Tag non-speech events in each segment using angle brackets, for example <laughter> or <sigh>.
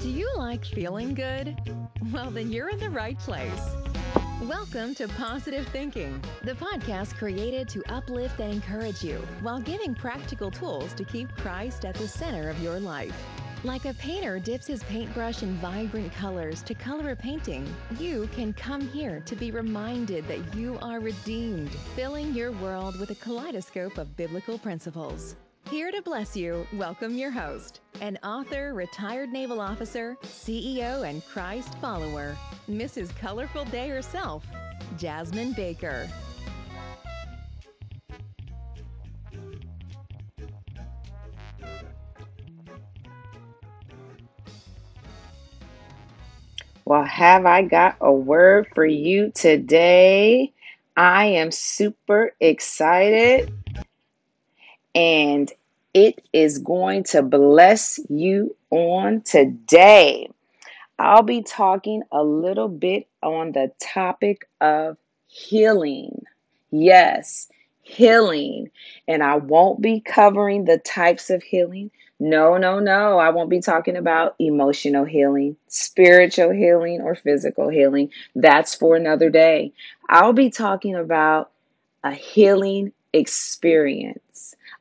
Do you like feeling good? Well, then you're in the right place. Welcome to Positive Thinking, the podcast created to uplift and encourage you while giving practical tools to keep Christ at the center of your life. Like a painter dips his paintbrush in vibrant colors to color a painting, you can come here to be reminded that you are redeemed, filling your world with a kaleidoscope of biblical principles. Here to bless you, welcome your host, an author, retired naval officer, CEO, and Christ follower, Mrs. Colorful Day herself, Jasmine Baker. Well, have I got a word for you today? I am super excited and it is going to bless you on today. I'll be talking a little bit on the topic of healing. Yes, healing. And I won't be covering the types of healing. No, no, no. I won't be talking about emotional healing, spiritual healing, or physical healing. That's for another day. I'll be talking about a healing experience.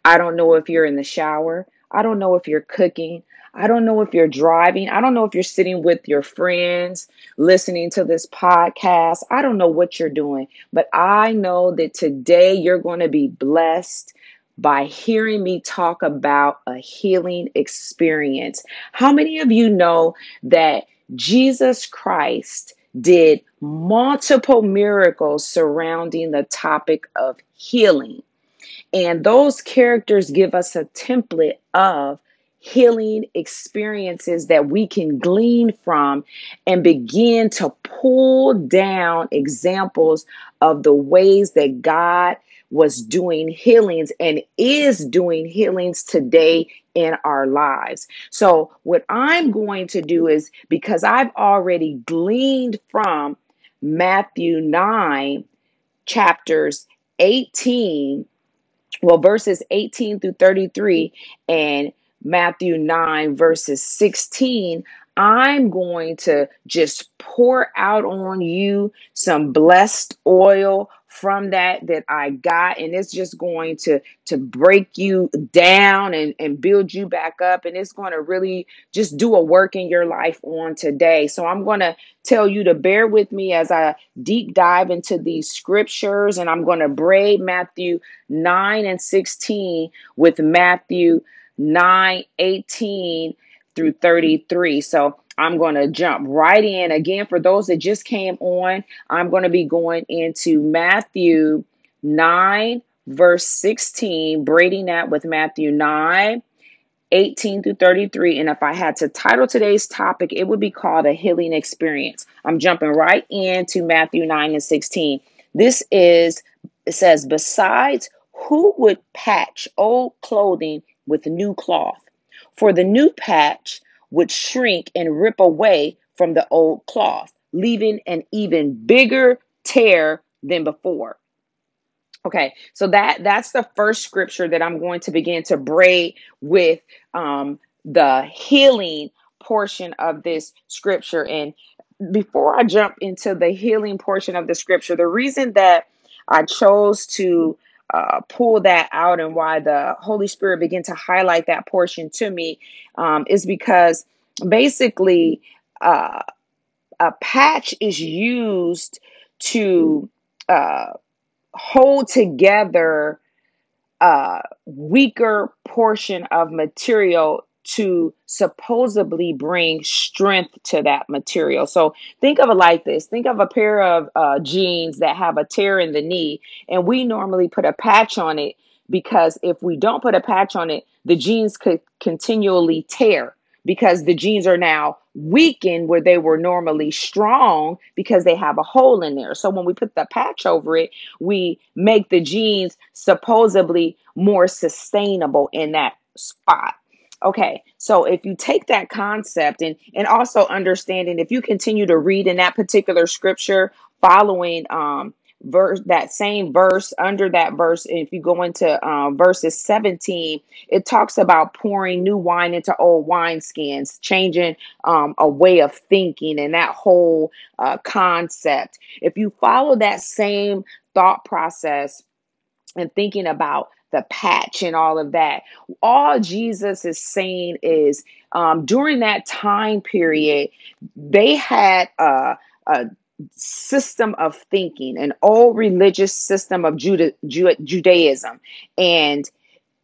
I don't know if you're in the shower. I don't know if you're cooking. I don't know if you're driving. I don't know if you're sitting with your friends listening to this podcast. I don't know what you're doing, but I know that today you're going to be blessed by hearing me talk about a healing experience. How many of you know that Jesus Christ did multiple miracles surrounding the topic of healing? And those characters give us a template of healing experiences that we can glean from and begin to pull down examples of the ways that God was doing healings and is doing healings today in our lives. So, what I'm going to do is because I've already gleaned from Matthew 9, chapters 18 well, verses 18 through 33 and Matthew 9, verses 16, I'm going to just pour out on you some blessed oil from that that I got and it's just going to to break you down and and build you back up and it's going to really just do a work in your life on today. So I'm going to tell you to bear with me as I deep dive into these scriptures and I'm going to braid Matthew 9 and 16 with Matthew 9 18 through 33. So I'm going to jump right in. Again, for those that just came on, I'm going to be going into Matthew 9, verse 16, braiding that with Matthew 9, 18 through 33. And if I had to title today's topic, it would be called a healing experience. I'm jumping right into Matthew 9 and 16. This is, it says, besides, who would patch old clothing with new cloth? For the new patch would shrink and rip away from the old cloth, leaving an even bigger tear than before. Okay, so that that's the first scripture that I'm going to begin to braid with um, the healing portion of this scripture. And before I jump into the healing portion of the scripture, the reason that I chose to uh, pull that out and why the Holy Spirit began to highlight that portion to me um, is because basically uh, a patch is used to uh, hold together a weaker portion of material to supposedly bring strength to that material. So think of it like this think of a pair of uh, jeans that have a tear in the knee, and we normally put a patch on it because if we don't put a patch on it, the jeans could continually tear because the jeans are now weakened where they were normally strong because they have a hole in there. So when we put the patch over it, we make the jeans supposedly more sustainable in that spot. Okay, so if you take that concept and and also understanding if you continue to read in that particular scripture following um verse, that same verse, under that verse, and if you go into uh, verses 17, it talks about pouring new wine into old wineskins, changing um, a way of thinking and that whole uh, concept. If you follow that same thought process and thinking about the patch and all of that, all Jesus is saying is um, during that time period, they had a, a system of thinking, an old religious system of Juda, Ju- Judaism, and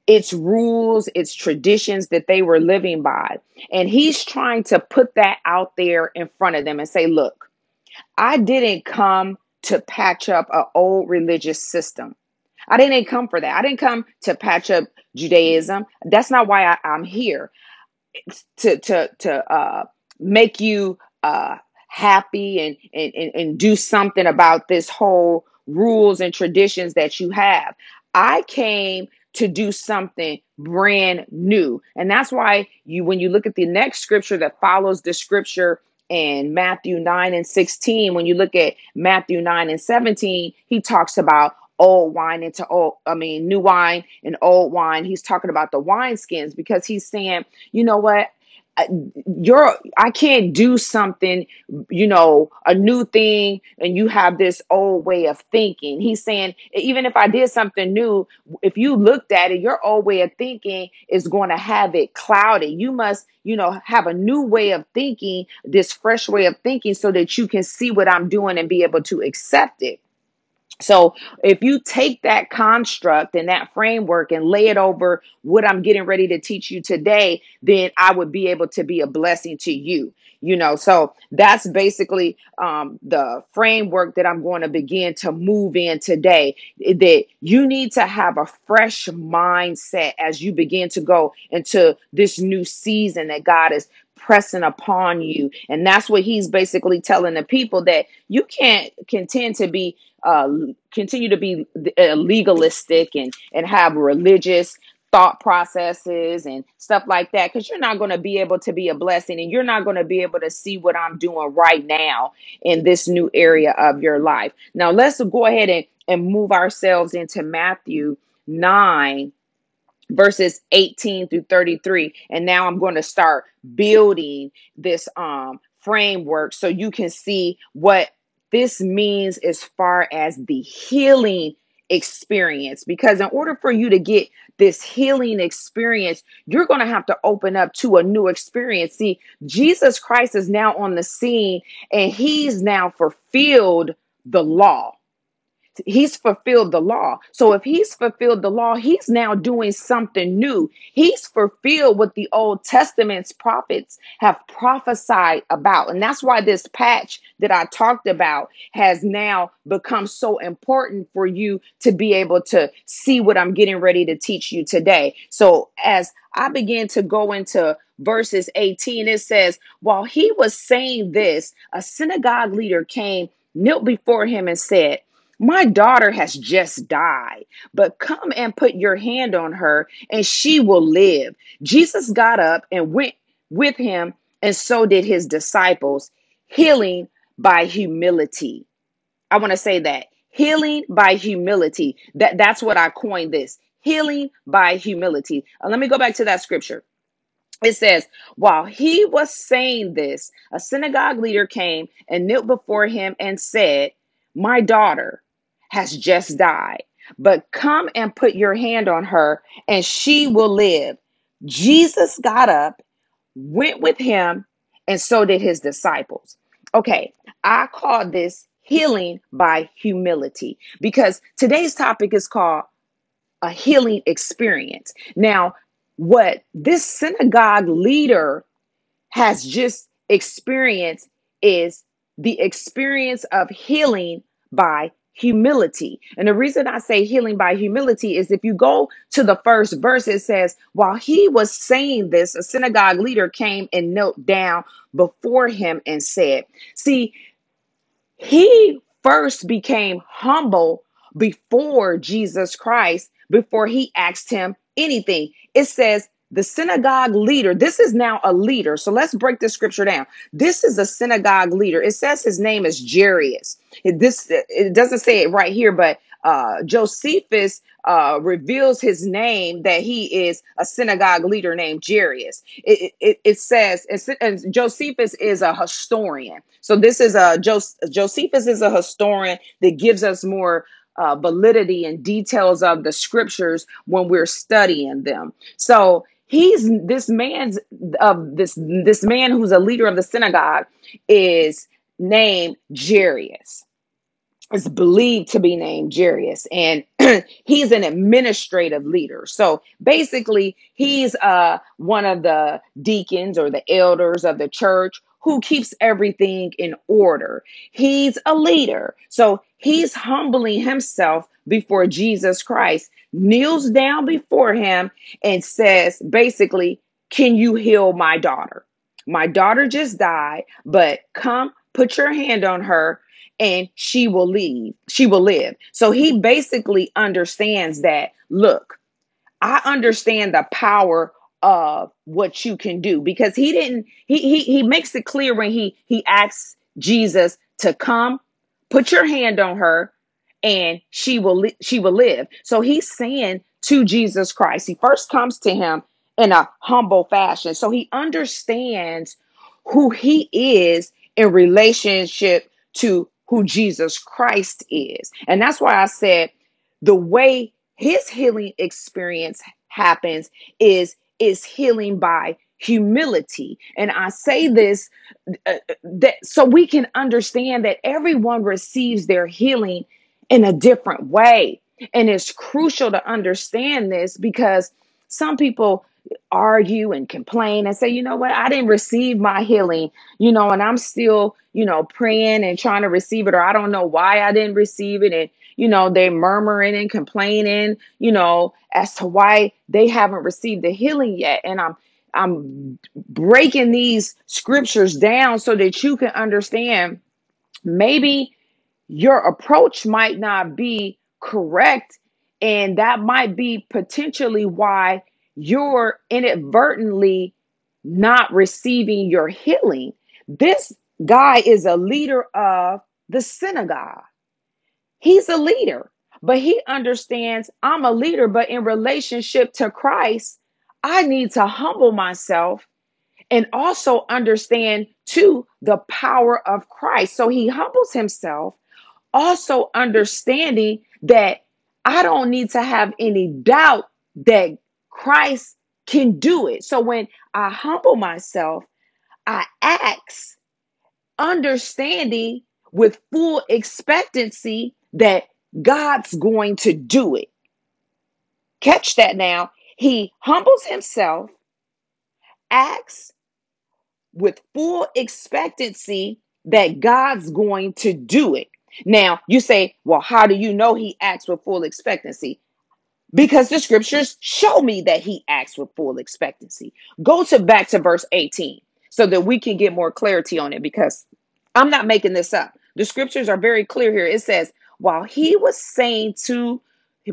its rules, its traditions that they were living by. And he's trying to put that out there in front of them and say, look, I didn't come to patch up an old religious system. I didn't come for that. I didn't come to patch up Judaism. That's not why I, I'm here to to to uh, make you uh, happy and, and and and do something about this whole rules and traditions that you have. I came to do something brand new, and that's why you when you look at the next scripture that follows the scripture in Matthew 9 and 16, when you look at Matthew 9 and 17, he talks about old wine into old, I mean, new wine and old wine. He's talking about the wine skins because he's saying you know what? Uh, you're i can't do something you know a new thing and you have this old way of thinking. He's saying even if i did something new if you looked at it your old way of thinking is going to have it clouded. You must you know have a new way of thinking this fresh way of thinking so that you can see what i'm doing and be able to accept it so if you take that construct and that framework and lay it over what I'm getting ready to teach you today, then I would be able to be a blessing to you. You know, so that's basically um, the framework that I'm going to begin to move in today. That you need to have a fresh mindset as you begin to go into this new season that God is pressing upon you. And that's what he's basically telling the people that you can't contend to be uh, continue to be uh, legalistic and and have religious thought processes and stuff like that because you're not going to be able to be a blessing and you're not going to be able to see what I'm doing right now in this new area of your life. Now let's go ahead and, and move ourselves into Matthew 9 verses 18 through 33 and now i'm going to start building this um framework so you can see what this means as far as the healing experience because in order for you to get this healing experience you're going to have to open up to a new experience. See jesus christ is now on the scene and he's now fulfilled the law He's fulfilled the law. So if he's fulfilled the law, he's now doing something new. He's fulfilled what the Old Testament's prophets have prophesied about. And that's why this patch that I talked about has now become so important for you to be able to see what I'm getting ready to teach you today. So as I begin to go into verses 18, it says, While he was saying this, a synagogue leader came, knelt before him, and said, my daughter has just died, but come and put your hand on her and she will live. Jesus got up and went with him, and so did his disciples, healing by humility. I want to say that healing by humility. That that's what I coined this. Healing by humility. Uh, let me go back to that scripture. It says, while he was saying this, a synagogue leader came and knelt before him and said, My daughter has just died, but come and put your hand on her and she will live. Jesus got up, went with him, and so did his disciples. Okay, I call this healing by humility because today's topic is called a healing experience. Now, what this synagogue leader has just experienced is the experience of healing by humility. And the reason I say healing by humility is if you go to the first verse, it says, While he was saying this, a synagogue leader came and knelt down before him and said, See, he first became humble before Jesus Christ before he asked him anything. It says the synagogue leader, this is now a leader. So let's break this scripture down. This is a synagogue leader. It says his name is Jairus. It, this it doesn't say it right here, but uh, Josephus uh, reveals his name that he is a synagogue leader named Jairus. It, it, it says and Josephus is a historian. So this is a Jos- Josephus is a historian that gives us more uh, validity and details of the scriptures when we're studying them. So he's this man's of this this man who's a leader of the synagogue is named Jairus is believed to be named Jairus, and <clears throat> he's an administrative leader. So basically, he's uh, one of the deacons or the elders of the church who keeps everything in order. He's a leader. So he's humbling himself before Jesus Christ, kneels down before him, and says, basically, Can you heal my daughter? My daughter just died, but come put your hand on her and she will leave. She will live. So he basically understands that, look, I understand the power of what you can do because he didn't he he he makes it clear when he he asks Jesus to come, put your hand on her and she will li- she will live. So he's saying to Jesus Christ, he first comes to him in a humble fashion. So he understands who he is in relationship to who Jesus Christ is. And that's why I said the way his healing experience happens is is healing by humility. And I say this uh, that so we can understand that everyone receives their healing in a different way. And it's crucial to understand this because some people argue and complain and say, you know what, I didn't receive my healing, you know, and I'm still, you know, praying and trying to receive it, or I don't know why I didn't receive it. And, you know, they're murmuring and complaining, you know, as to why they haven't received the healing yet. And I'm, I'm breaking these scriptures down so that you can understand maybe your approach might not be correct. And that might be potentially why you're inadvertently not receiving your healing. This guy is a leader of the synagogue. He's a leader, but he understands I'm a leader, but in relationship to Christ, I need to humble myself and also understand too the power of Christ. So he humbles himself also understanding that I don't need to have any doubt that Christ can do it. So when I humble myself, I ask, understanding with full expectancy that God's going to do it. Catch that now. He humbles himself, acts with full expectancy that God's going to do it. Now, you say, well, how do you know he acts with full expectancy? Because the scriptures show me that he acts with full expectancy. Go to back to verse 18 so that we can get more clarity on it because I'm not making this up. The scriptures are very clear here. It says, while he was saying to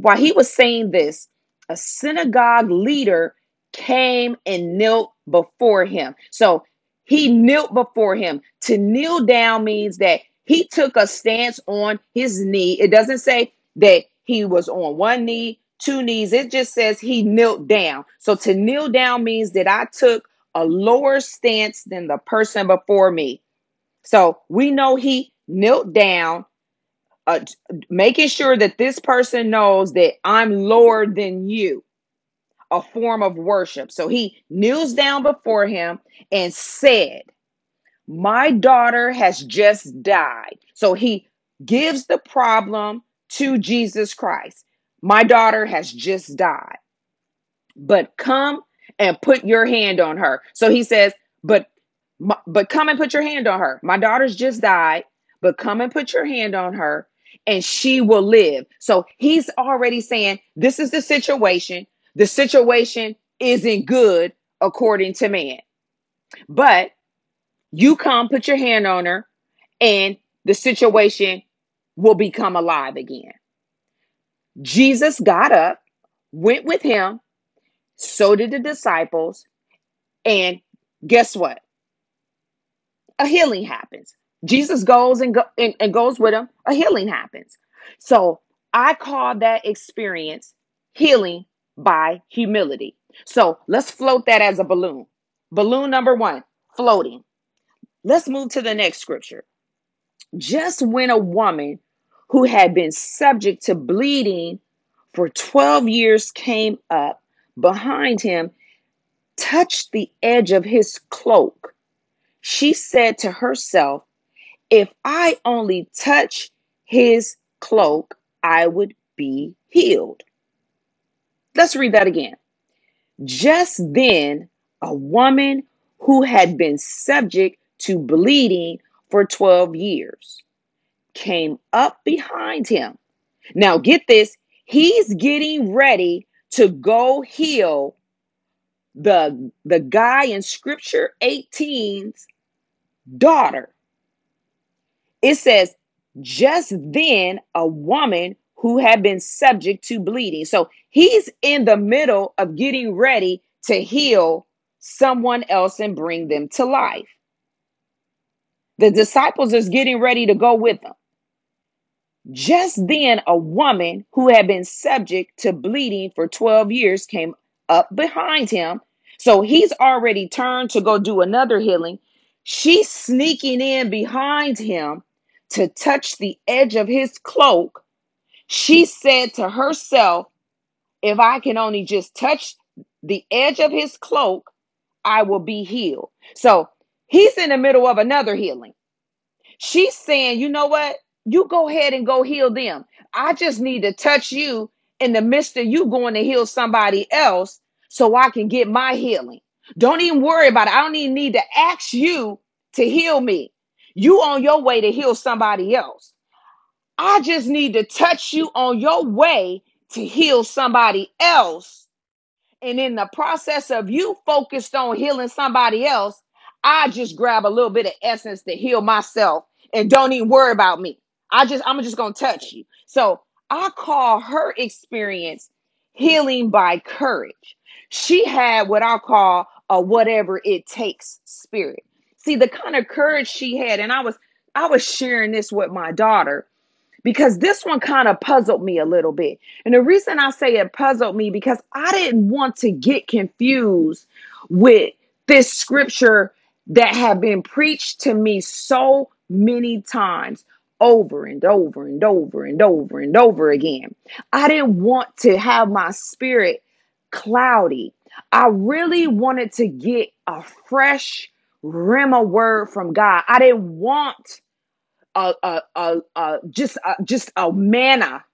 while he was saying this, a synagogue leader came and knelt before him. So he knelt before him. To kneel down means that he took a stance on his knee. It doesn't say that he was on one knee, two knees. It just says he knelt down. So to kneel down means that I took a lower stance than the person before me. So we know he knelt down, uh, making sure that this person knows that I'm lower than you, a form of worship. So he kneels down before him and said, My daughter has just died. So he gives the problem to Jesus Christ. My daughter has just died, but come and put your hand on her. So he says, But but come and put your hand on her. My daughter's just died, but come and put your hand on her and she will live. So he's already saying, This is the situation. The situation isn't good according to man. But you come, put your hand on her, and the situation will become alive again. Jesus got up, went with him, So did the disciples. And guess what? A healing happens. Jesus goes and, go, and, and goes with him. A healing happens. So I call that experience healing by humility. So let's float that as a balloon. Balloon number one, floating. Let's move to the next scripture. Just when a woman who had been subject to bleeding for 12 years came up behind him, touched the edge of his cloak, she said to herself, If I only touch his cloak, I would be healed. Let's read that again. Just then, a woman who had been subject to bleeding for 12 years came up behind him. Now, get this, he's getting ready to go heal the, the guy in scripture 18's daughter. It says, just then a woman who had been subject to bleeding. So he's in the middle of getting ready to heal someone else and bring them to life. The disciples is getting ready to go with them. Just then, a woman who had been subject to bleeding for 12 years came up behind him. So he's already turned to go do another healing. She's sneaking in behind him to touch the edge of his cloak. She said to herself, If I can only just touch the edge of his cloak, I will be healed. So he's in the middle of another healing. She's saying, You know what? You go ahead and go heal them. I just need to touch you in the midst of you going to heal somebody else so I can get my healing. Don't even worry about it. I don't even need to ask you to heal me. You on your way to heal somebody else. I just need to touch you on your way to heal somebody else. And in the process of you focused on healing somebody else, I just grab a little bit of essence to heal myself and don't even worry about me. I just I'm just to touch you. So, I call her experience healing by courage. She had what I call a whatever it takes spirit. See the kind of courage she had and I was I was sharing this with my daughter because this one kind of puzzled me a little bit. And the reason I say it puzzled me because I didn't want to get confused with this scripture that have been preached to me so many times over and over and over and over and over again. I didn't want to have my spirit cloudy. I really wanted to get a fresh Rhema word from God. I didn't want a, a, a, a just a, just a manna,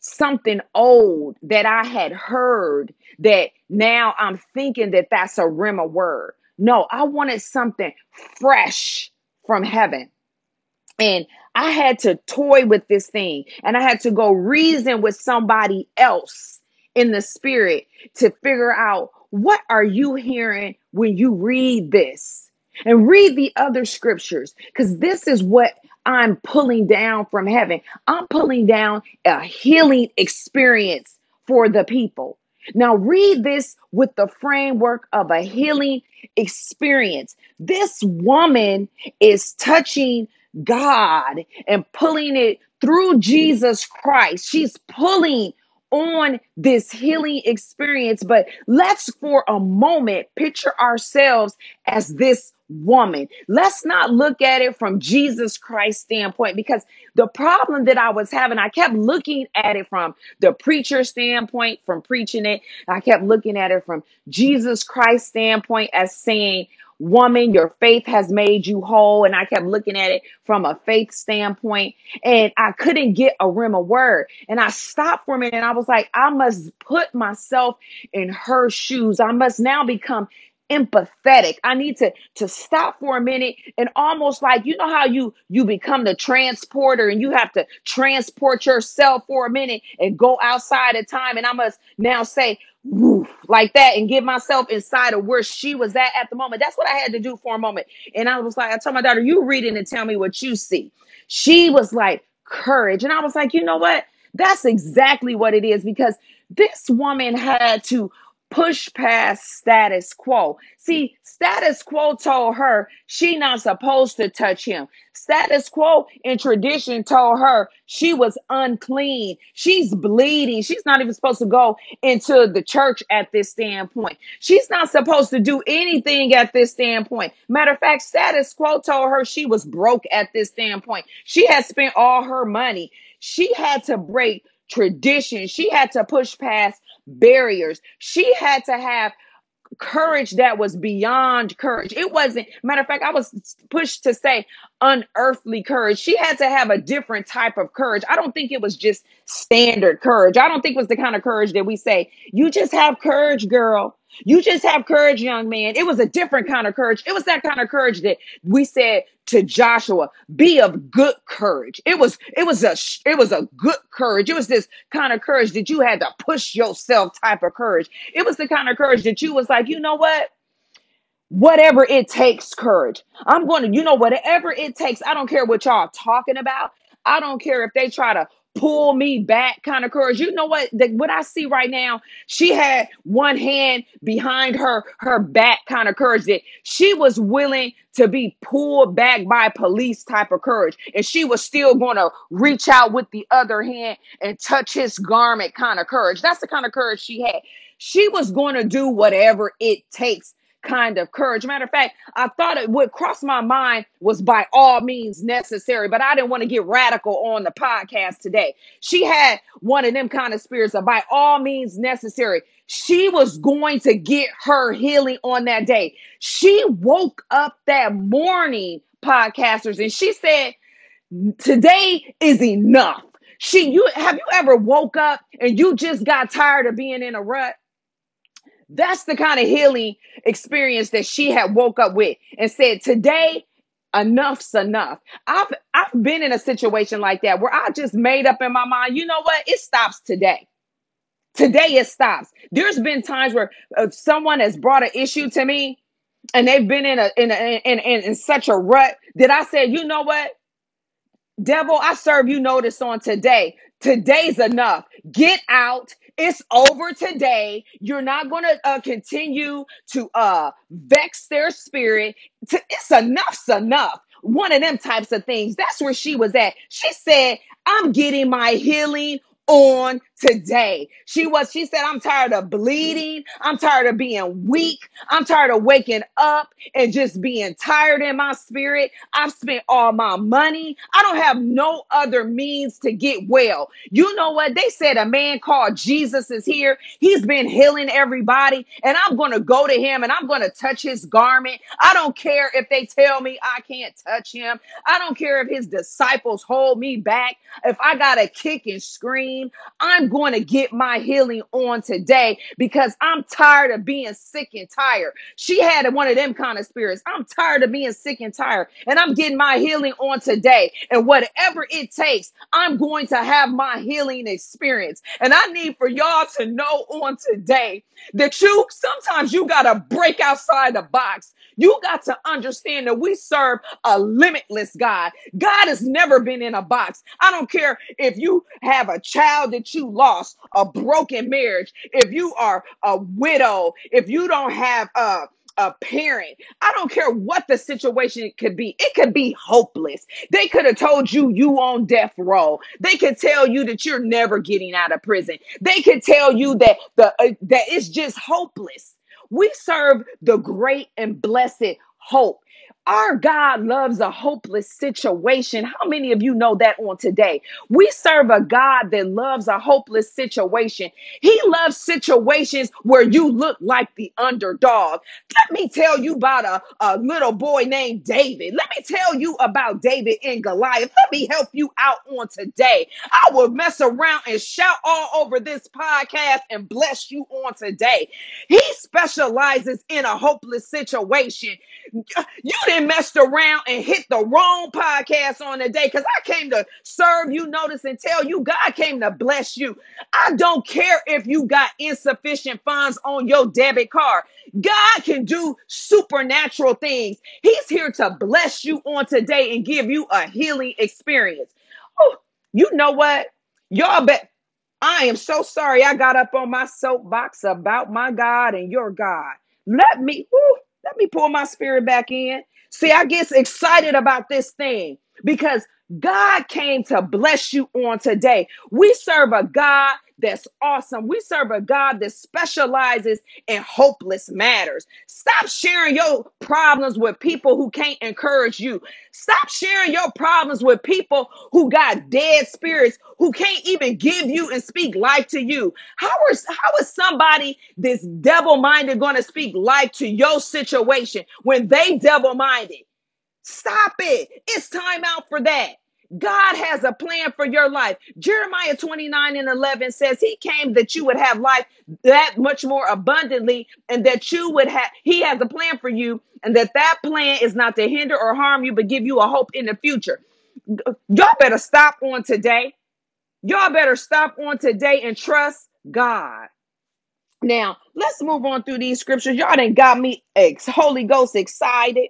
something old that I had heard that now I'm thinking that that's a Rhema word. No, I wanted something fresh from heaven. And I had to toy with this thing and I had to go reason with somebody else in the spirit to figure out what are you hearing when you read this and read the other scriptures because this is what I'm pulling down from heaven. I'm pulling down a healing experience for the people. Now, read this with the framework of a healing experience. This woman is touching God and pulling it through Jesus Christ. She's pulling on this healing experience. But let's for a moment picture ourselves as this woman. Let's not look at it from Jesus Christ standpoint because the problem that I was having, I kept looking at it from the preacher standpoint, from preaching it. I kept looking at it from Jesus Christ standpoint as saying, woman, your faith has made you whole. And I kept looking at it from a faith standpoint and I couldn't get a Rhema word. And I stopped for a minute and I was like, I must put myself in her shoes. I must now become empathetic i need to to stop for a minute and almost like you know how you you become the transporter and you have to transport yourself for a minute and go outside of time and i must now say woof, like that and get myself inside of where she was at at the moment. That's what i had to do for a moment. And i was like i told my daughter you read it and tell me what you see. She was like courage. And i was like you know what? That's exactly what it is because this woman had to push past status quo. See, status quo told her she not supposed to touch him. Status quo in tradition told her she was unclean. She's bleeding. She's not even supposed to go into the church at this standpoint. She's not supposed to do anything at this standpoint. Matter of fact, status quo told her she was broke at this standpoint. She had spent all her money. She had to break tradition. She had to push past barriers. She had to have courage that was beyond courage. It wasn't, matter of fact, I was pushed to say unearthly courage. She had to have a different type of courage. I don't think it was just standard courage. I don't think it was the kind of courage that we say, you just have courage, girl. You just have courage, young man. It was a different kind of courage. It was that kind of courage that we said to Joshua, be of good courage. It was, it was a, it was a good courage. It was this kind of courage that you had to push yourself type of courage. It was the kind of courage that you was like, you know what? whatever it takes courage i'm going to you know whatever it takes i don't care what y'all talking about i don't care if they try to pull me back kind of courage. You know what? The, what i see right now she had one hand behind her her back kind of courage that she was willing to be pulled back by police type of courage. And she was still going to reach out with the other hand and touch his garment kind of courage. That's the kind of courage she had. She was going to do whatever it takes kind of courage. Matter of fact, I thought it would cross my mind was by all means necessary, but I didn't want to get radical on the podcast today. She had one of them kind of spirits of by all means necessary. She was going to get her healing on that day. She woke up that morning, podcasters, and she said, Today is enough. She you have you ever woke up and you just got tired of being in a rut? That's the kind of healing experience that she had woke up with and said, Today, enough's enough. I've I've been in a situation like that where I just made up in my mind, you know what? It stops today. Today it stops. There's been times where uh, someone has brought an issue to me and they've been in a in a in, in, in such a rut that I said, you know what? Devil, I serve you notice on today. Today's enough. Get out. It's over today. You're not going to uh, continue to uh, vex their spirit. To, it's enough's enough. One of them types of things. That's where she was at. She said, I'm getting my healing on today. She was, she said, I'm tired of bleeding. I'm tired of being weak. I'm tired of waking up and just being tired in my spirit. I've spent all my money. I don't have no other means to get well. You know what? They said a man called Jesus is here. He's been healing everybody, and I'm going to go to him and I'm going to touch his garment. I don't care if they tell me I can't touch him. I don't care if his disciples hold me back. If I got to kick and scream, I'm going to get my healing on today because I'm tired of being sick and tired. She had one of them kind of spirits. I'm tired of being sick and tired, and I'm getting my healing on today. And whatever it takes, I'm going to have my healing experience. And I need for y'all to know on today that you sometimes you got to break outside the box. You got to understand that we serve a limitless God. God has never been in a box. I don't care if you have a child that you lost, a broken marriage, if you are a widow, if you don't have a a parent. I don't care what the situation could be. It could be hopeless. They could have told you you on death row. They could tell you that you're never getting out of prison. They could tell you that the uh, that it's just hopeless. We serve the great and blessed hope. Our God loves a hopeless situation. How many of you know that on today? We serve a God that loves a hopeless situation. He loves situations where you look like the underdog. Let me tell you about a, a little boy named David. Let me tell you about David and Goliath. Let me help you out on today. I will mess around and shout all over this podcast and bless you on today. He specializes in a hopeless situation. You didn't mess around and hit the wrong podcast on the day because I came to serve you, notice, and tell you God came to bless you. I don't care if you got insufficient funds on your debit card. God can do supernatural things. He's here to bless you on today and give you a healing experience. Oh, you know what? Y'all bet I am so sorry I got up on my soapbox about my God and your God. Let me, let me pull my spirit back in. See, I get excited about this thing because God came to bless you on today. We serve a God that's awesome. We serve a God that specializes in hopeless matters. Stop sharing your problems with people who can't encourage you. Stop sharing your problems with people who got dead spirits who can't even give you and speak life to you. How is how is somebody this devil-minded going to speak life to your situation when they devil-minded? Stop it. It's time out for that. God has a plan for your life. Jeremiah 29 and 11 says he came that you would have life that much more abundantly and that you would have, he has a plan for you and that that plan is not to hinder or harm you, but give you a hope in the future. Y'all better stop on today. Y'all better stop on today and trust God. Now, let's move on through these scriptures. Y'all done got me ex- Holy Ghost excited.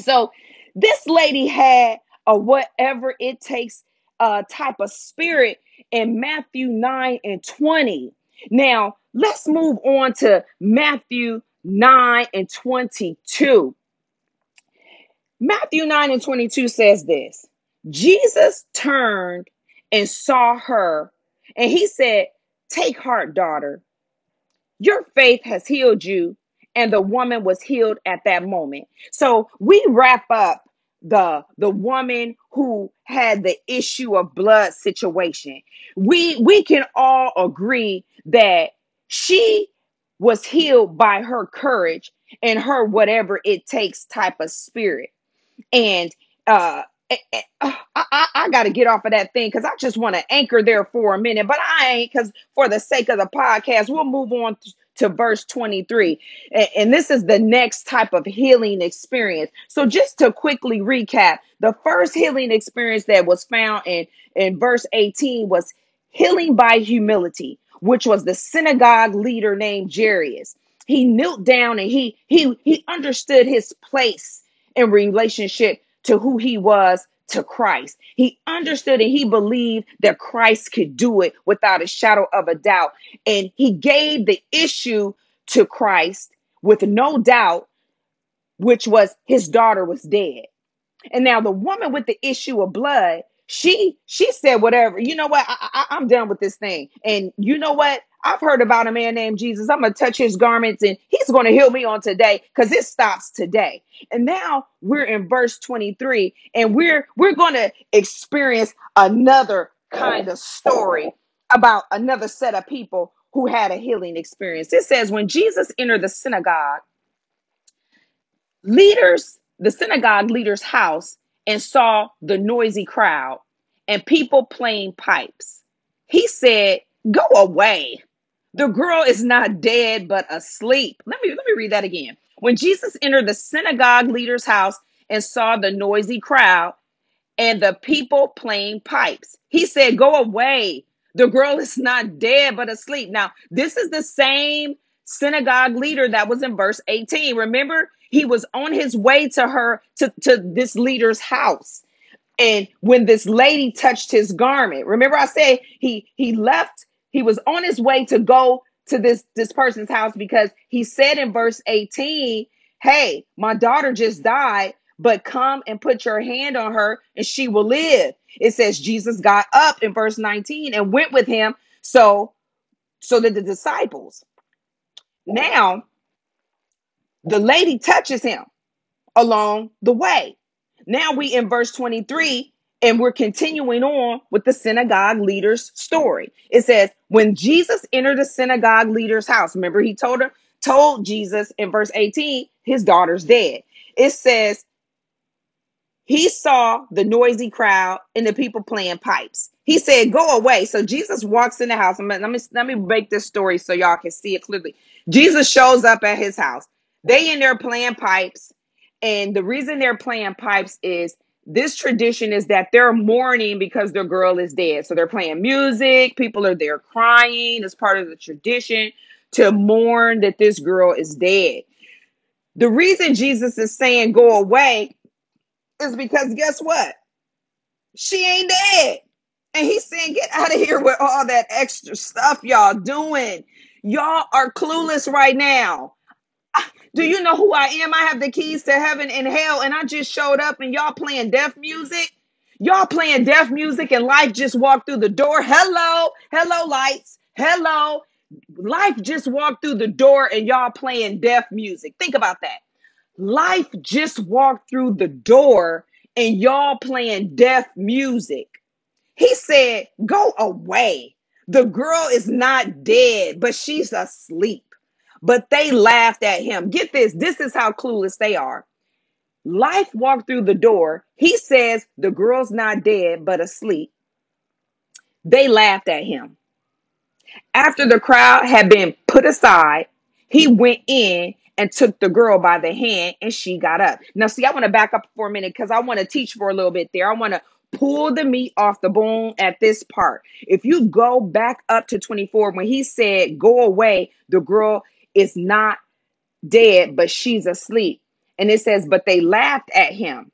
So this lady had a whatever it takes uh type of spirit in Matthew 9 and 20. Now let's move on to Matthew 9 and 22. Matthew 9 and 22 says this Jesus turned and saw her, and he said, Take heart, daughter your faith has healed you and the woman was healed at that moment. So we wrap up the the woman who had the issue of blood situation. We we can all agree that she was healed by her courage and her whatever it takes type of spirit. And uh eh, eh, uh, I, I, I got to get off of that thing because I just want to anchor there for a minute, but I ain't because for the sake of the podcast, we'll move on to verse 23. And, and this is the next type of healing experience. So, just to quickly recap, the first healing experience that was found in, in verse 18 was healing by humility, which was the synagogue leader named Jairus. He knelt down and he he he understood his place in relationship to who he was to Christ. He understood and he believed that Christ could do it without a shadow of a doubt. And he gave the issue to Christ with no doubt, which was his daughter was dead. And now the woman with the issue of blood, she she said whatever. You know what? I, I, I'm done with this thing. And you know what? I've heard about a man named Jesus. I'm gonna touch his garments and he's gonna heal me on today because it stops today. And now we're in verse 23, and we're we're gonna experience another kind of story about another set of people who had a healing experience. It says when Jesus entered the synagogue leaders, the synagogue leader's house, and saw the noisy crowd and people playing pipes. He said, Go away. The girl is not dead, but asleep. Let me let me read that again. When Jesus entered the synagogue leader's house and saw the noisy crowd and the people playing pipes. He said, Go away. The girl is not dead, but asleep. Now, this is the same synagogue leader that was in verse 18. Remember, he was on his way to her, to, to this leader's house. And when this lady touched his garment, remember I said he he left, he was on his way to go to this this person's house because he said in verse 18, "Hey, my daughter just died, but come and put your hand on her and she will live." It says Jesus got up in verse 19 and went with him. So so did the disciples. Now, the lady touches him along the way. Now we in verse 23 and we're continuing on with the synagogue leader's story. It says, when Jesus entered the synagogue leader's house, remember he told her, told Jesus in verse 18, his daughter's dead. It says, he saw the noisy crowd and the people playing pipes. He said, Go away. So Jesus walks in the house. Let me let me break this story so y'all can see it clearly. Jesus shows up at his house. They in there playing pipes. And the reason they're playing pipes is this tradition is that they're mourning because their girl is dead. So they're playing music, people are there crying. It's part of the tradition to mourn that this girl is dead. The reason Jesus is saying go away is because guess what? She ain't dead. And he's saying, get out of here with all that extra stuff y'all doing. Y'all are clueless right now. Do you know who I am? I have the keys to heaven and hell, and I just showed up and y'all playing deaf music. Y'all playing deaf music and life just walked through the door. Hello, hello, lights. Hello. Life just walked through the door and y'all playing deaf music. Think about that. Life just walked through the door and y'all playing deaf music. He said, Go away. The girl is not dead, but she's asleep. But they laughed at him. Get this this is how clueless they are. Life walked through the door. He says, The girl's not dead, but asleep. They laughed at him. After the crowd had been put aside, he went in and took the girl by the hand and she got up. Now, see, I want to back up for a minute because I want to teach for a little bit there. I want to pull the meat off the bone at this part. If you go back up to 24, when he said, Go away, the girl is not dead, but she's asleep. And it says, But they laughed at him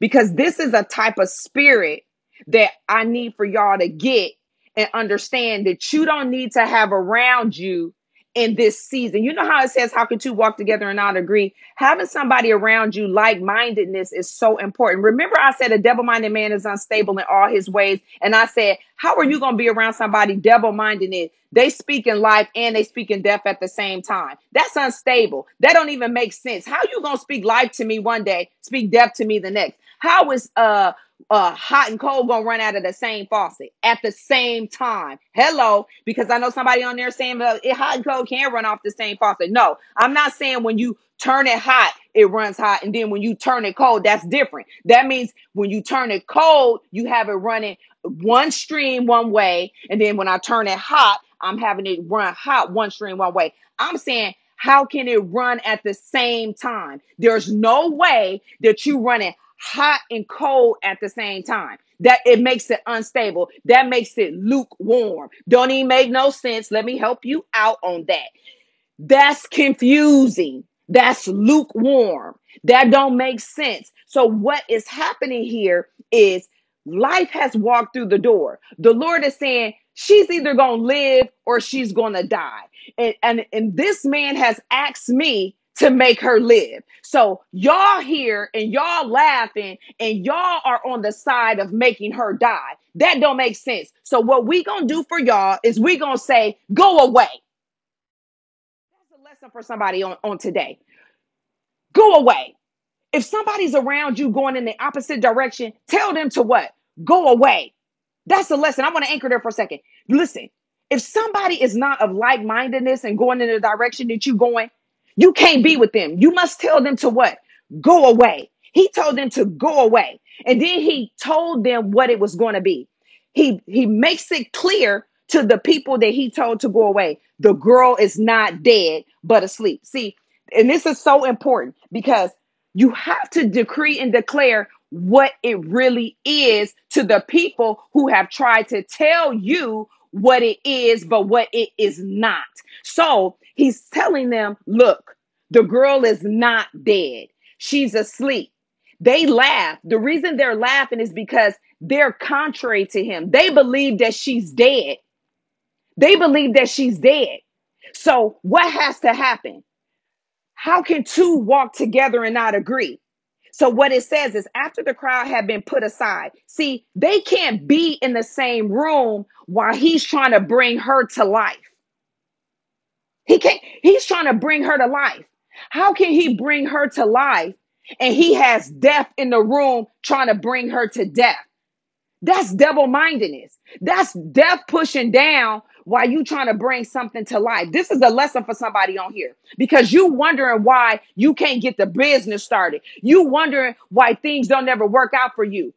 because this is a type of spirit that I need for y'all to get and understand that you don't need to have around you in this season. You know how it says, How can two walk together and not agree? Having somebody around you, like mindedness, is so important. Remember, I said a double minded man is unstable in all his ways. And I said, How are you going to be around somebody double minded? They speak in life and they speak in death at the same time. That's unstable. That don't even make sense. How you going to speak life to me one day, speak death to me the next? How is uh uh hot and cold gonna run out of the same faucet at the same time? Hello, because I know somebody on there saying well, it hot and cold can't run off the same faucet. No, I'm not saying when you turn it hot, it runs hot, and then when you turn it cold, that's different. That means when you turn it cold, you have it running one stream one way, and then when I turn it hot, I'm having it run hot one stream one way. I'm saying how can it run at the same time? There's no way that you run it hot and cold at the same time. That it makes it unstable. That makes it lukewarm. Don't even make no sense. Let me help you out on that. That's confusing. That's lukewarm. That don't make sense. So what is happening here is life has walked through the door. The Lord is saying she's either going to live or she's going to die. And, and and this man has asked me to make her live. So y'all here and y'all laughing and y'all are on the side of making her die. That don't make sense. So what we going to do for y'all is we going to say go away. That's a lesson for somebody on, on today. Go away. If somebody's around you going in the opposite direction, tell them to what? Go away. That's the lesson. I want to anchor there for a second. Listen, if somebody is not of like mindedness and going in the direction that you're going, you can't be with them. You must tell them to what? Go away. He told them to go away. And then he told them what it was going to be. He he makes it clear to the people that he told to go away. The girl is not dead, but asleep. See, and this is so important because you have to decree and declare what it really is to the people who have tried to tell you what it is, but what it is not. So he's telling them, look, the girl is not dead, she's asleep. They laugh. The reason they're laughing is because they're contrary to him. They believe that she's dead. They believe that she's dead. So, what has to happen? How can two walk together and not agree? So, what it says is after the crowd had been put aside, see, they can't be in the same room while he's trying to bring her to life. He can't, he's trying to bring her to life. How can he bring her to life and he has death in the room trying to bring her to death? That's double mindedness. That's death pushing down while you trying to bring something to life. This is a lesson for somebody on here. Because you wondering why you can't get the business started. You wondering why things don't ever work out for you.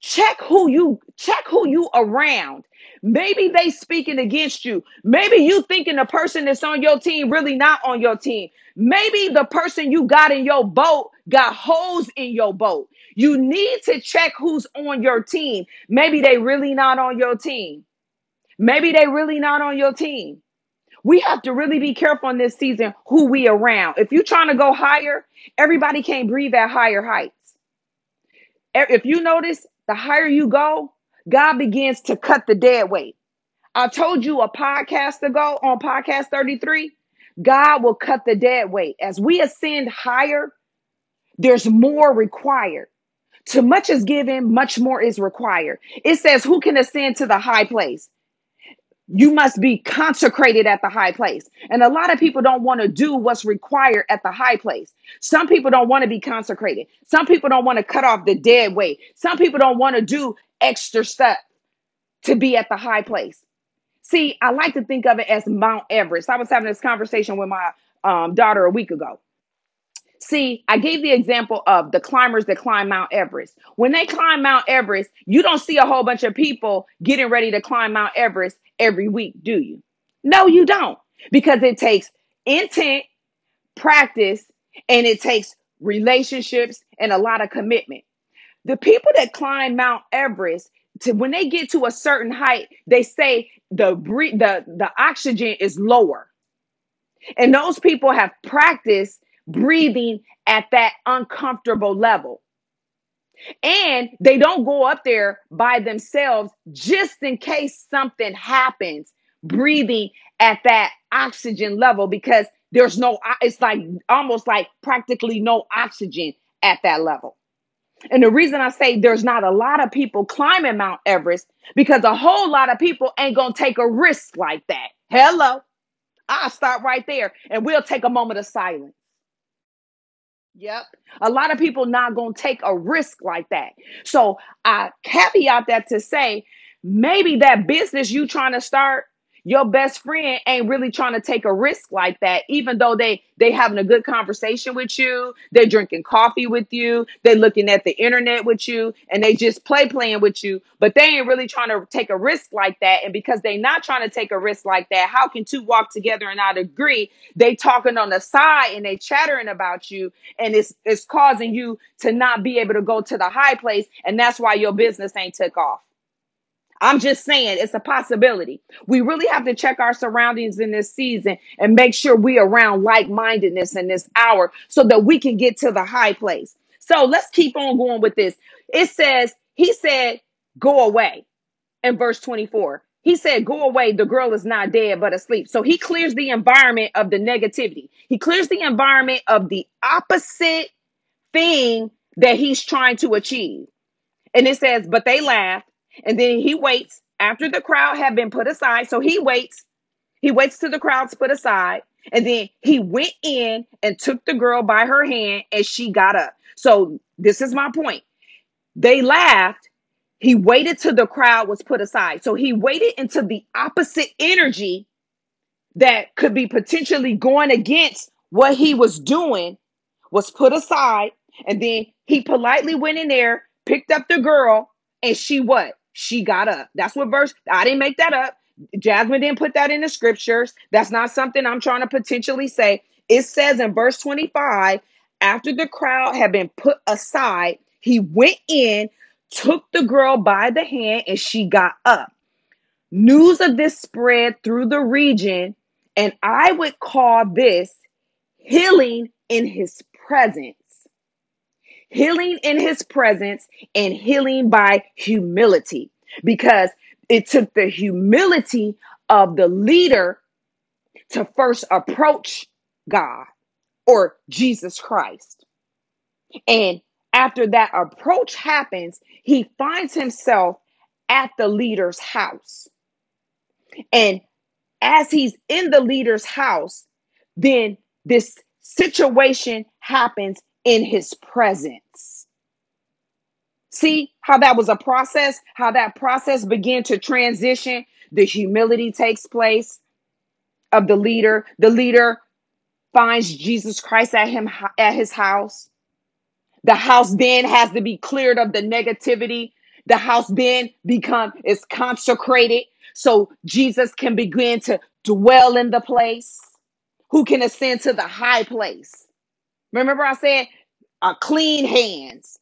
Check who you check who you around. Maybe they speaking against you. Maybe you thinking the person that's on your team really not on your team. Maybe the person you got in your boat got holes in your boat. You need to check who's on your team. Maybe they really not on your team maybe they really not on your team we have to really be careful in this season who we around if you're trying to go higher everybody can't breathe at higher heights if you notice, the higher you go, God begins to cut the dead weight. I told you a podcast ago on podcast 33, God will cut the dead weight. As we ascend higher, there's more required. Too much is given, much more is required. It says, Who can ascend to the high place? You must be consecrated at the high place. And a lot of people don't want to do what's required at the high place. Some people don't want to be consecrated. Some people don't want to cut off the dead weight. Some people don't want to do extra stuff to be at the high place. See, I like to think of it as Mount Everest. I was having this conversation with my um, daughter a week ago. See, I gave the example of the climbers that climb Mount Everest. When they climb Mount Everest, you don't see a whole bunch of people getting ready to climb Mount Everest every week, do you? No, you don't. Because it takes intent, practice, and it takes relationships and a lot of commitment. The people that climb Mount Everest, to when they get to a certain height, they say the the the oxygen is lower. And those people have practiced breathing at that uncomfortable level. And they don't go up there by themselves just in case something happens, breathing at that oxygen level because there's no, it's like almost like practically no oxygen at that level. And the reason I say there's not a lot of people climbing Mount Everest because a whole lot of people ain't to take a risk like that. Hello. I'll right there and we'll take a moment of silence. Yep. A lot of people not going to take a risk like that. So I caveat that to say maybe that business you trying to start your best friend ain't really trying to take a risk like that even though they they having a good conversation with you they're drinking coffee with you they're looking at the internet with you and they just play playing with you but they ain't really trying to take a risk like that and because they not trying to take a risk like that how can two walk together and not agree? They talking on the side and they chattering about you and it's it's causing you to not be able to go to the high place and that's why your business ain't took off I'm just saying it's a possibility. We really have to check our surroundings in this season and make sure we around like mindedness in this hour so that we can get to the high place. So let's keep on going with this. It says, He said, Go away in verse 24. He said, Go away. The girl is not dead, but asleep. So he clears the environment of the negativity, he clears the environment of the opposite thing that he's trying to achieve. And it says, But they laughed and then he waits after the crowd had been put aside. So he waits. He waits till the crowd's put aside. And then he went in and took the girl by her hand and she got up. So this is my point. They laughed. He waited till the crowd was put aside. So he waited until the opposite energy that could be potentially going against what he was doing was put aside. And then he politely went in there, picked up the girl, and she what? She got up. That's what verse, I didn't make that up. Jasmine didn't put that in the scriptures. That's not something I'm trying to potentially say. It says in verse 25, after the crowd had been put aside, he went in, took the girl by the hand, and she got up. News of this spread through the region, and I would call this healing in his presence healing in his presence and healing by humility because it took the humility of the leader to first approach God or Jesus Christ. And after that approach happens, he finds himself at the leader's house. And as he's in the leader's house, then this situation happens in his presence. See how that was a process, how that process began to transition. The humility takes place of the leader. The leader finds Jesus Christ at him at his house. The house then has to be cleared of the negativity. The house then become is consecrated so Jesus can begin to dwell in the place. Who can ascend to the high place? Remember, I said uh, clean hands.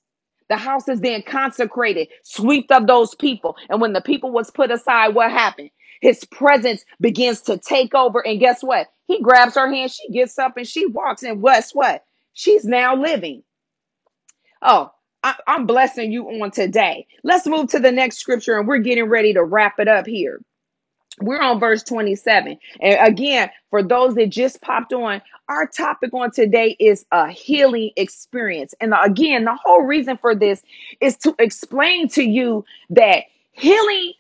The house is then consecrated, swept of those people. And when the people was put aside, what happened? His presence begins to take over. And guess what? He grabs her hand, she gets up and she walks. And guess what? She's now living. Oh, I, I'm blessing you on today. Let's move to the next scripture and we're getting ready to wrap it up here. We're on verse 27. And again, for those that just popped on, our topic on today is a healing experience. And again, the whole reason for this is to explain to you that healing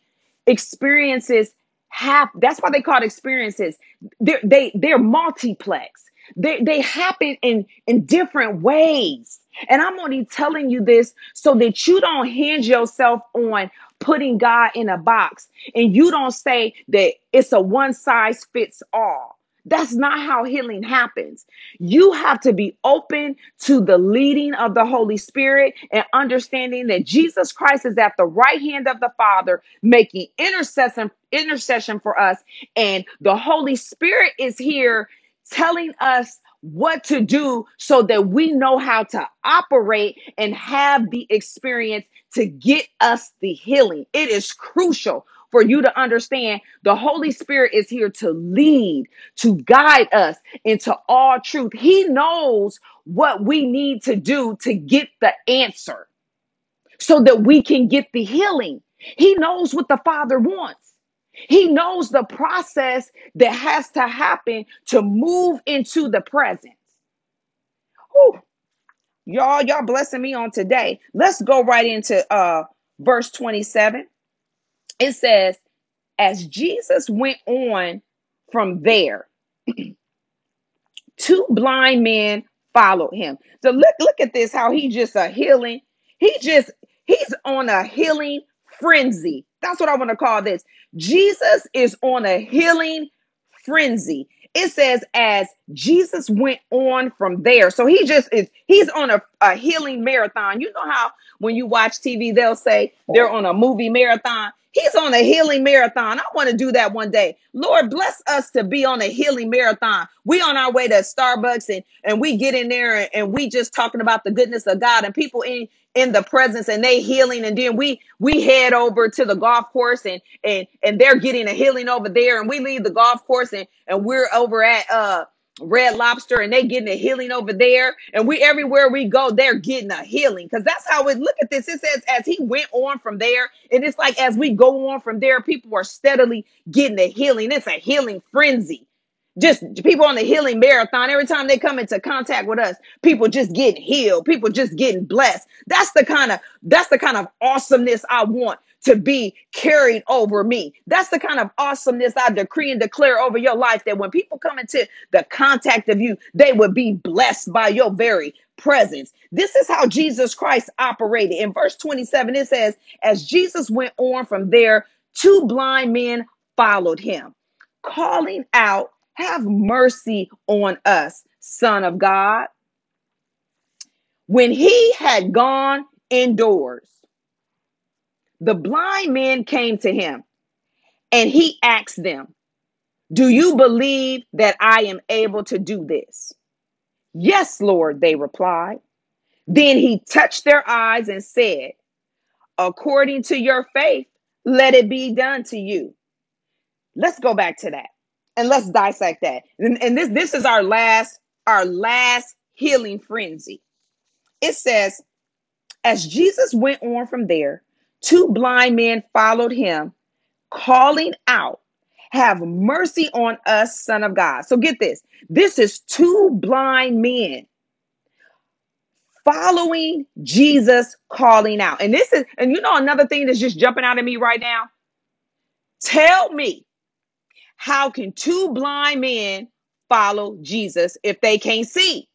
experiences have that's why they call it experiences. They're they they're multiplex. They they happen in in different ways. And I'm only telling you this so that you don't hinge yourself on putting God in a box and you don't say that it's a one size fits all. That's not how healing happens. You have to be open to the leading of the Holy Spirit and understanding that Jesus Christ is at the right hand of the Father, making intercession intercession for us, and the Holy Spirit is here telling us what to do so that we know how to operate and have the experience to get us the healing. It is crucial for you to understand the Holy Spirit is here to lead, to guide us into all truth. He knows what we need to do to get the answer so that we can get the healing. He knows what the Father wants. He knows the process that has to happen to move into the presence. Whew. Y'all, y'all blessing me on today. Let's go right into uh verse 27. It says, as Jesus went on from there, <clears throat> two blind men followed him. So look, look at this, how he just a healing. He just he's on a healing frenzy. That's what I want to call this. Jesus is on a healing frenzy. It says as Jesus went on from there. So he just is he's on a, a healing marathon. You know how when you watch TV, they'll say they're on a movie marathon. He's on a healing marathon. I want to do that one day. Lord, bless us to be on a healing marathon. We on our way to Starbucks and, and we get in there and, and we just talking about the goodness of God and people in in the presence and they healing and then we we head over to the golf course and and and they're getting a healing over there and we leave the golf course and and we're over at uh Red Lobster and they getting a healing over there. And we everywhere we go, they're getting a healing. Because that's how we look at this. It says as he went on from there, and it's like as we go on from there, people are steadily getting a healing. It's a healing frenzy. Just people on the healing marathon. Every time they come into contact with us, people just getting healed. People just getting blessed. That's the kind of that's the kind of awesomeness I want to be carried over me. That's the kind of awesomeness I decree and declare over your life that when people come into the contact of you, they would be blessed by your very presence. This is how Jesus Christ operated. In verse 27, it says, As Jesus went on from there, two blind men followed him, calling out have mercy on us, Son of God. When he had gone indoors, the blind men came to him and he asked them, Do you believe that I am able to do this? Yes, Lord, they replied. Then he touched their eyes and said, According to your faith, let it be done to you. Let's go back to that and let's dissect that. And, and this this is our last our last healing frenzy. It says, as Jesus went on from there, two blind men followed him, calling out, "Have mercy on us, Son of God." So get this: this is two blind men following Jesus, calling out. And this is, and you know, another thing that's just jumping out at me right now. Tell me how can two blind men follow Jesus if they can't see?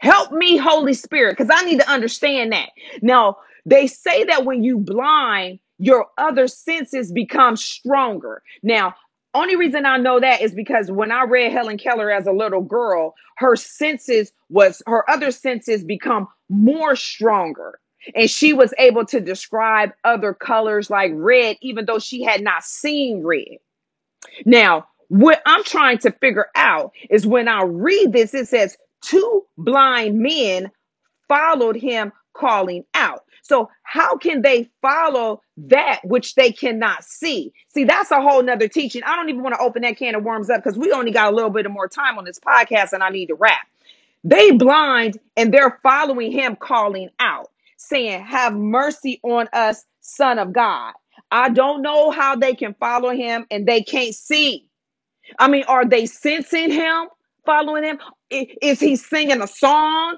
Help me, Holy Spirit, because I need to understand that. Now, they say that when you blind, your other senses become stronger. Now, only reason I know that is because when I read Helen Keller as a little girl, her senses was her other senses become more stronger. And she was able to describe other colors like red, even though she had not seen red. Now, what I'm trying to figure out is when I read this, it says two blind men followed him calling out. So how can they follow that which they cannot see? See, that's a whole nother teaching. I don't even want to open that can of worms up because we only got a little bit of more time on this podcast and I need to wrap. They blind and they're following him calling out. saying, Have mercy on us, Son of God. I don't know how they can follow him and they can't see. I mean, are they sensing him, following him? Is he singing a song?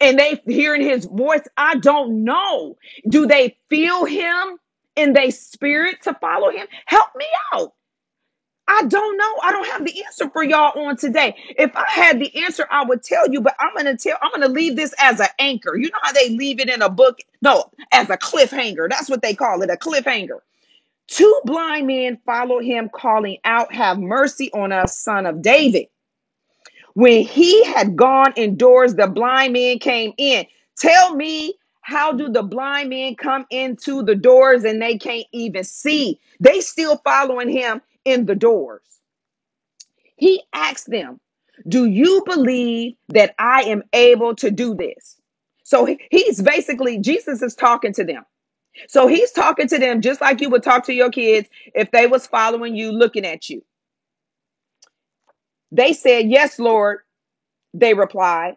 and they hearing his voice i don't know do they feel him in their spirit to follow him help me out I don't know. I don't have the answer for y'all on today. If I had the answer, I would tell you, but I'm to tell, I'm to leave this as an anchor. You know how they leave it in a book? No, as a cliffhanger. That's what they call it, a cliffhanger. Two blind men follow him, calling out, Have mercy on us, son of David. When he had gone indoors, the blind men came in. Tell me, how do the blind men come into the doors and they can't even see? They still following him in the doors. He asked them, Do you believe that I am able to do this? So he's basically, Jesus is talking to them. So he's talking to them just like you would talk to your kids if they was following you, looking at you. They said, Yes, Lord. They replied.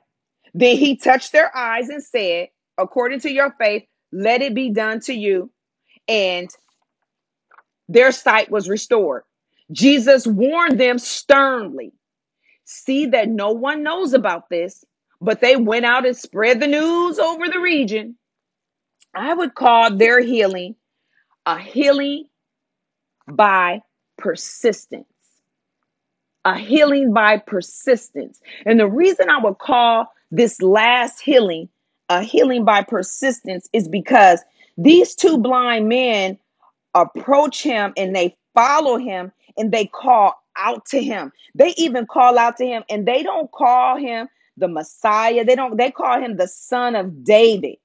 Then he touched their eyes and said, According to your faith, let it be done to you. And their sight was restored. Jesus warned them sternly See that no one knows about this, but they went out and spread the news over the region. I would call their healing a healing by persistence a healing by persistence. And the reason I would call this last healing a healing by persistence is because these two blind men approach him and they follow him and they call out to him. They even call out to him and they don't call him the Messiah. They don't they call him the son of David.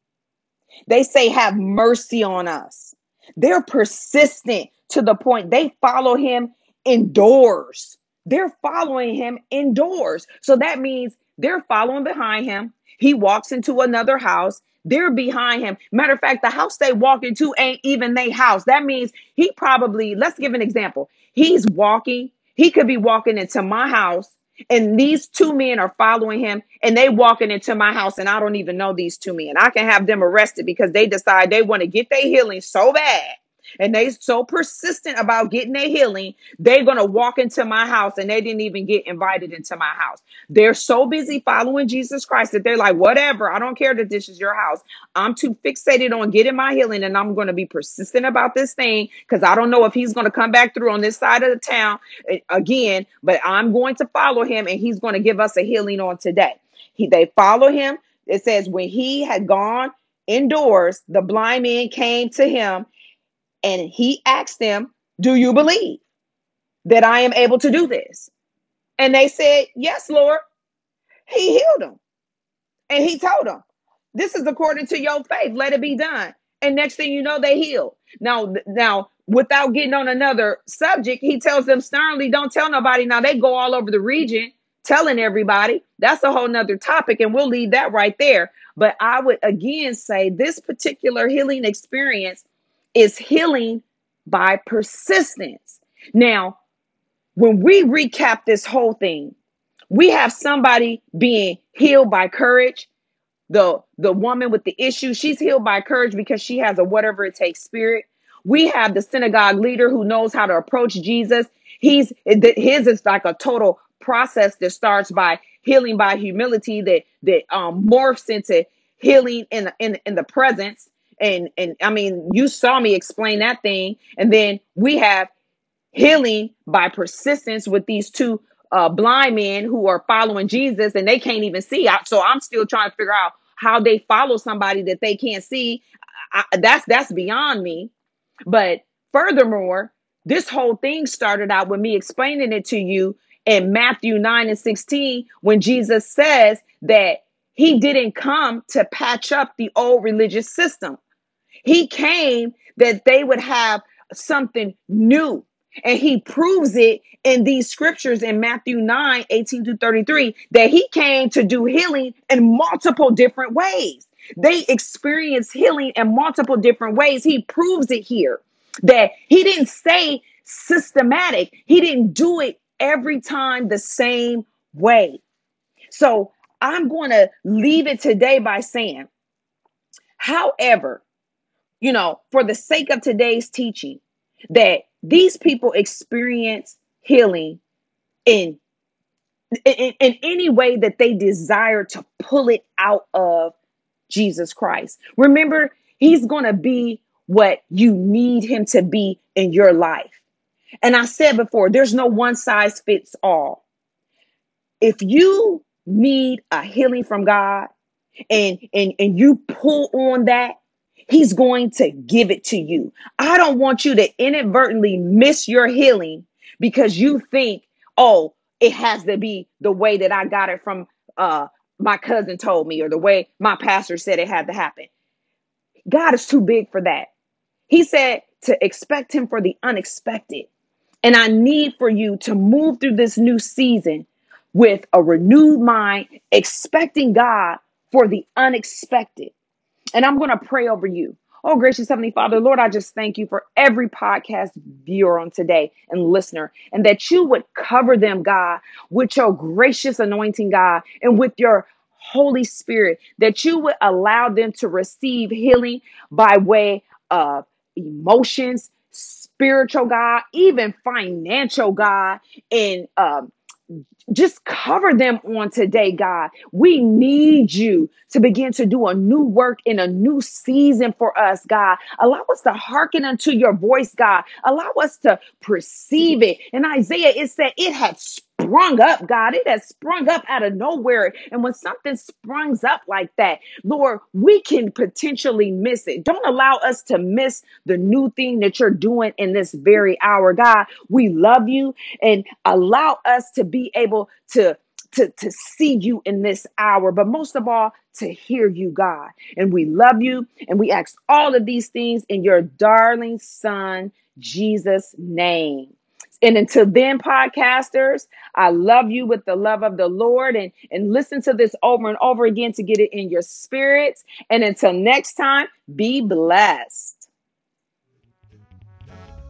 They say have mercy on us. They're persistent to the point they follow him indoors they're following him indoors. So that means they're following behind him. He walks into another house. They're behind him. Matter of fact, the house they walk into ain't even their house. That means he probably, let's give an example. He's walking, he could be walking into my house, and these two men are following him, and they walking into my house, and I don't even know these two men. I can have them arrested because they decide they want to get their healing so bad and they so persistent about getting their healing, they're gonna walk into my house and they didn't even get invited into my house. They're so busy following Jesus Christ that they're like, whatever, I don't care that this is your house. I'm too fixated on getting my healing, and I'm gonna be persistent about this thing because I don't know if he's gonna come back through on this side of the town eh, again, but I'm going to follow him and he's gonna give us a healing on today. He they follow him. It says when he had gone indoors, the blind man came to him and he asked them, Do you believe that I am able to do this? And they said, Yes, Lord. He healed them. And he told them, This is according to your faith. Let it be done. And next thing you know, they healed. Now, now, without getting on another subject, he tells them sternly, Don't tell nobody. Now they go all over the region telling everybody. That's a whole nother topic, and we'll leave that right there. But I would again say this particular healing experience is healing by persistence. Now, when we recap this whole thing, we have somebody being healed by courage. The the woman with the issue, she's healed by courage because she has a whatever it takes spirit. We have the synagogue leader who knows how to approach Jesus. He's his is like a total process that starts by healing by humility that that um, morphs into healing in in in the presence and and I mean, you saw me explain that thing, and then we have healing by persistence with these two uh, blind men who are following Jesus, and they can't even see. So I'm still trying to figure out how they follow somebody that they can't see. I, that's that's beyond me. But furthermore, this whole thing started out with me explaining it to you in Matthew 9 and 16 when Jesus says that he didn't come to patch up the old religious system. He came that they would have something new. And he proves it in these scriptures in Matthew 9 18 to 33 that he came to do healing in multiple different ways. They experience healing in multiple different ways. He proves it here that he didn't say systematic, he didn't do it every time the same way. So I'm going to leave it today by saying However, you know, for the sake of today's teaching, that these people experience healing in, in, in any way that they desire to pull it out of Jesus Christ. Remember, He's going to be what you need Him to be in your life. And I said before, there's no one size fits all. If you need a healing from God and and and you pull on that, he's going to give it to you. I don't want you to inadvertently miss your healing because you think, "Oh, it has to be the way that I got it from uh my cousin told me or the way my pastor said it had to happen." God is too big for that. He said to expect him for the unexpected. And I need for you to move through this new season with a renewed mind, expecting God for the unexpected. And I'm going to pray over you. Oh, gracious Heavenly Father, Lord, I just thank you for every podcast viewer on today and listener, and that you would cover them, God, with your gracious anointing, God, and with your Holy Spirit, that you would allow them to receive healing by way of emotions, spiritual God, even financial God, and um, just cover them on today, God. We need you to begin to do a new work in a new season for us, God. Allow us to hearken unto your voice, God. Allow us to perceive it. In Isaiah, it said it had sprung up, God. It has sprung up out of nowhere. And when something sprungs up like that, Lord, we can potentially miss it. Don't allow us to miss the new thing that you're doing in this very hour, God. We love you and allow us to be able to to, to see you in this hour, but most of all, to hear you, God. And we love you and we ask all of these things in your darling son, Jesus' name. And until then, podcasters, I love you with the love of the Lord and, and listen to this over and over again to get it in your spirits. And until next time, be blessed.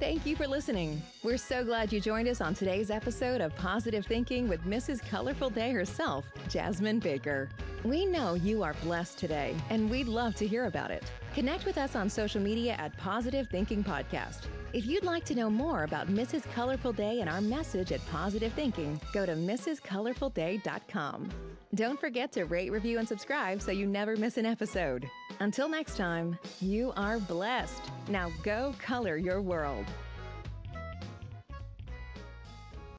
Thank you for listening. We're so glad you joined us on today's episode of Positive Thinking with Mrs. Colorful Day herself, Jasmine Baker. We know you are blessed today, and we'd love to hear about it. Connect with us on social media at Positive Thinking Podcast. If you'd like to know more about Mrs. Colorful Day and our message at Positive Thinking, go to mrscolorfulday.com. Don't forget to rate, review, and subscribe so you never miss an episode. Until next time, you are blessed. Now go color your world.